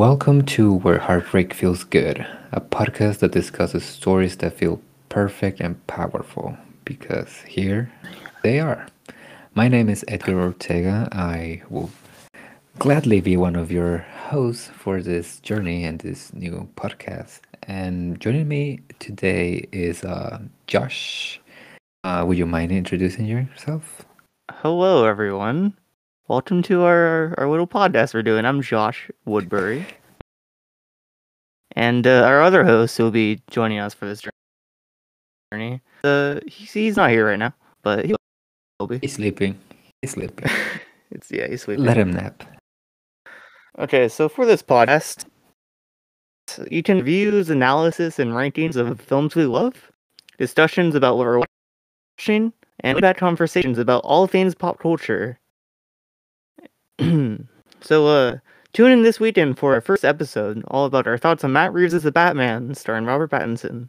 Welcome to Where Heartbreak Feels Good, a podcast that discusses stories that feel perfect and powerful because here they are. My name is Edgar Ortega. I will gladly be one of your hosts for this journey and this new podcast. And joining me today is uh, Josh. Uh, would you mind introducing yourself? Hello, everyone. Welcome to our, our little podcast we're doing. I'm Josh Woodbury. And uh, our other host who will be joining us for this journey. Uh, he's, he's not here right now, but he will be. He's sleeping. He's sleeping. it's yeah, he's sleeping. Let him nap. Okay, so for this podcast, you can views, analysis, and rankings of films we love, discussions about what we're watching, and back conversations about all things pop culture. so, uh, tune in this weekend for our first episode, all about our thoughts on Matt Reeves as the Batman, starring Robert Pattinson.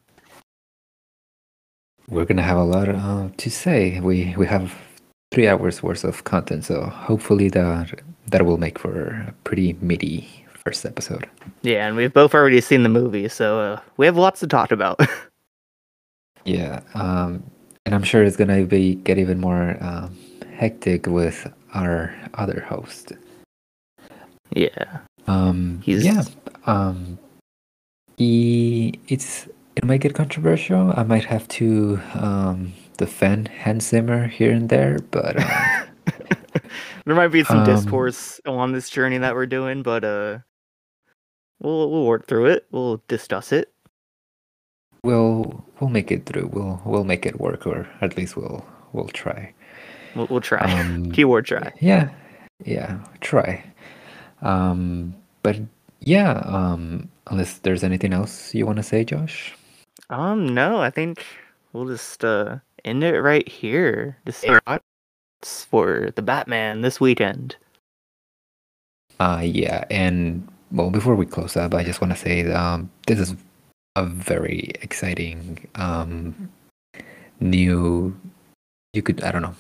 We're gonna have a lot uh, to say. We we have three hours worth of content, so hopefully that that will make for a pretty meaty first episode. Yeah, and we've both already seen the movie, so uh, we have lots to talk about. yeah, um, and I'm sure it's gonna be get even more um, hectic with our other host. Yeah. Um. He's yeah. Um. He it's it might get controversial. I might have to um defend Hans Zimmer here and there, but um, there might be some um, discourse on this journey that we're doing, but uh, we'll we'll work through it. We'll discuss it. We'll we'll make it through. We'll we'll make it work, or at least we'll we'll try. We'll, we'll try. Um, Keyword try. Yeah, yeah, try. Um, but yeah, um, unless there's anything else you want to say, Josh. Um, no, I think we'll just uh end it right here. Just for the Batman this weekend. Uh, yeah, and well, before we close up, I just want to say um, this is a very exciting um, new. You could I don't know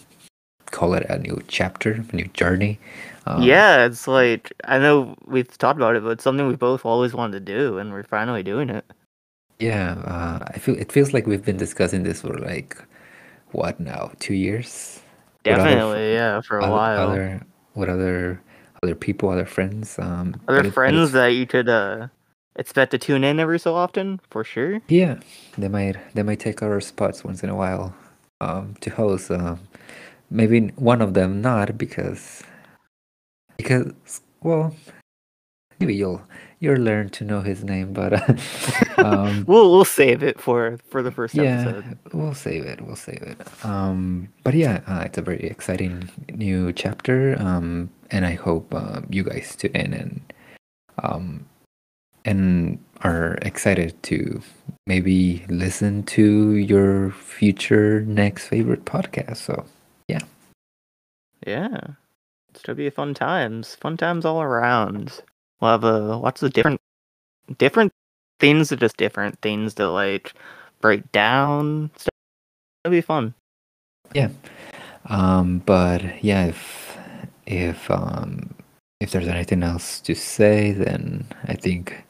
call it a new chapter, a new journey. Um, yeah, it's like I know we've talked about it, but it's something we both always wanted to do, and we're finally doing it. Yeah, uh, I feel it feels like we've been discussing this for like what now, two years? Definitely, other, yeah, for a other, while. Other with other other people, other friends, um, other friends that you could uh expect to tune in every so often, for sure. Yeah, they might they might take our spots once in a while um, to host. Um, maybe one of them not because because well maybe you'll you'll learn to know his name but uh, um, we'll we'll save it for for the first yeah, episode. we'll save it we'll save it. Um but yeah uh, it's a very exciting new chapter um and i hope uh, you guys tune in and um and are excited to maybe listen to your future next favorite podcast so yeah. It's gonna be fun times. Fun times all around. We'll have a lots of different different things that just different things to like break down. It'll be fun. Yeah. Um but yeah, if if um if there's anything else to say then I think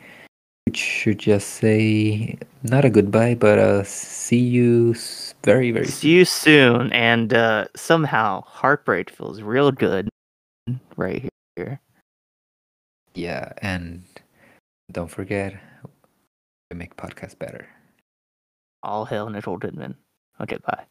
we should just say not a goodbye, but uh see you very, very See you soon. And uh, somehow heartbreak feels real good right here. Yeah, and don't forget, we make podcasts better. All hail Nicole Kidman. Okay, bye.